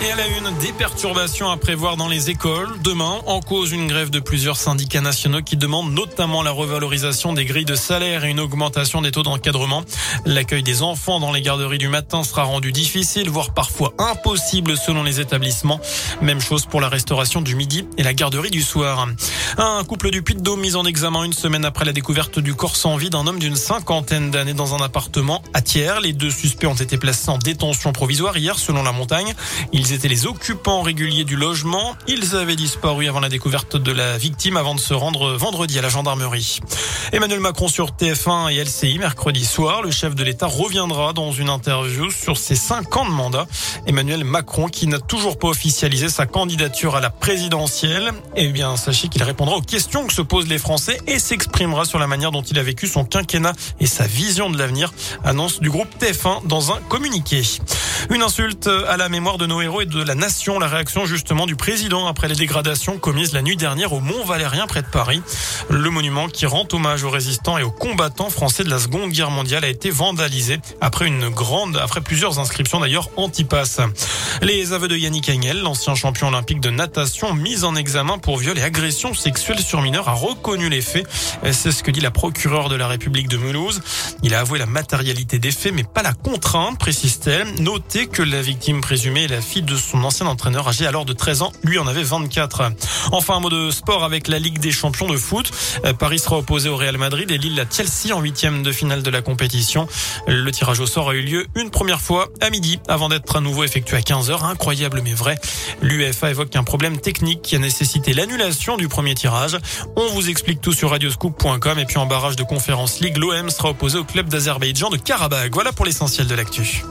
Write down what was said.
Et à la une, des perturbations à prévoir dans les écoles. Demain, en cause une grève de plusieurs syndicats nationaux qui demandent notamment la revalorisation des grilles de salaire et une augmentation des taux d'encadrement. L'accueil des enfants dans les garderies du matin sera rendu difficile, voire parfois impossible selon les établissements. Même chose pour la restauration du midi et la garderie du soir. Un couple du Puy-de-Dôme mis en examen une semaine après la découverte du corps sans vie d'un homme d'une cinquantaine d'années dans un appartement à Thiers. Les deux suspects ont été placés en détention provisoire hier selon la montagne. Ils ils étaient les occupants réguliers du logement. Ils avaient disparu avant la découverte de la victime avant de se rendre vendredi à la gendarmerie. Emmanuel Macron sur TF1 et LCI mercredi soir. Le chef de l'État reviendra dans une interview sur ses cinq ans de mandat. Emmanuel Macron qui n'a toujours pas officialisé sa candidature à la présidentielle. Eh bien, sachez qu'il répondra aux questions que se posent les Français et s'exprimera sur la manière dont il a vécu son quinquennat et sa vision de l'avenir. Annonce du groupe TF1 dans un communiqué. Une insulte à la mémoire de nos héros et de la nation. La réaction justement du président après les dégradations commises la nuit dernière au Mont Valérien près de Paris. Le monument qui rend hommage aux résistants et aux combattants français de la Seconde Guerre mondiale a été vandalisé après une grande, après plusieurs inscriptions d'ailleurs anti-pass. Les aveux de Yannick Engel, l'ancien champion olympique de natation, mis en examen pour viol et agression sexuelle sur mineur, a reconnu les faits. C'est ce que dit la procureure de la République de Mulhouse. Il a avoué la matérialité des faits, mais pas la contrainte, précise-t-elle. Notez que la victime présumée est la fille de son ancien entraîneur âgé alors de 13 ans. Lui en avait 24. Enfin, un mot de sport avec la Ligue des champions de foot. Euh, Paris sera opposé au Real Madrid et Lille à Chelsea en huitième de finale de la compétition. Le tirage au sort a eu lieu une première fois à midi avant d'être à nouveau effectué à 15h. Incroyable mais vrai. L'UEFA évoque un problème technique qui a nécessité l'annulation du premier tirage. On vous explique tout sur radioscoop.com et puis en barrage de conférence Ligue, l'OM sera opposé au club d'Azerbaïdjan de Karabakh. Voilà pour l'essentiel de l'actu.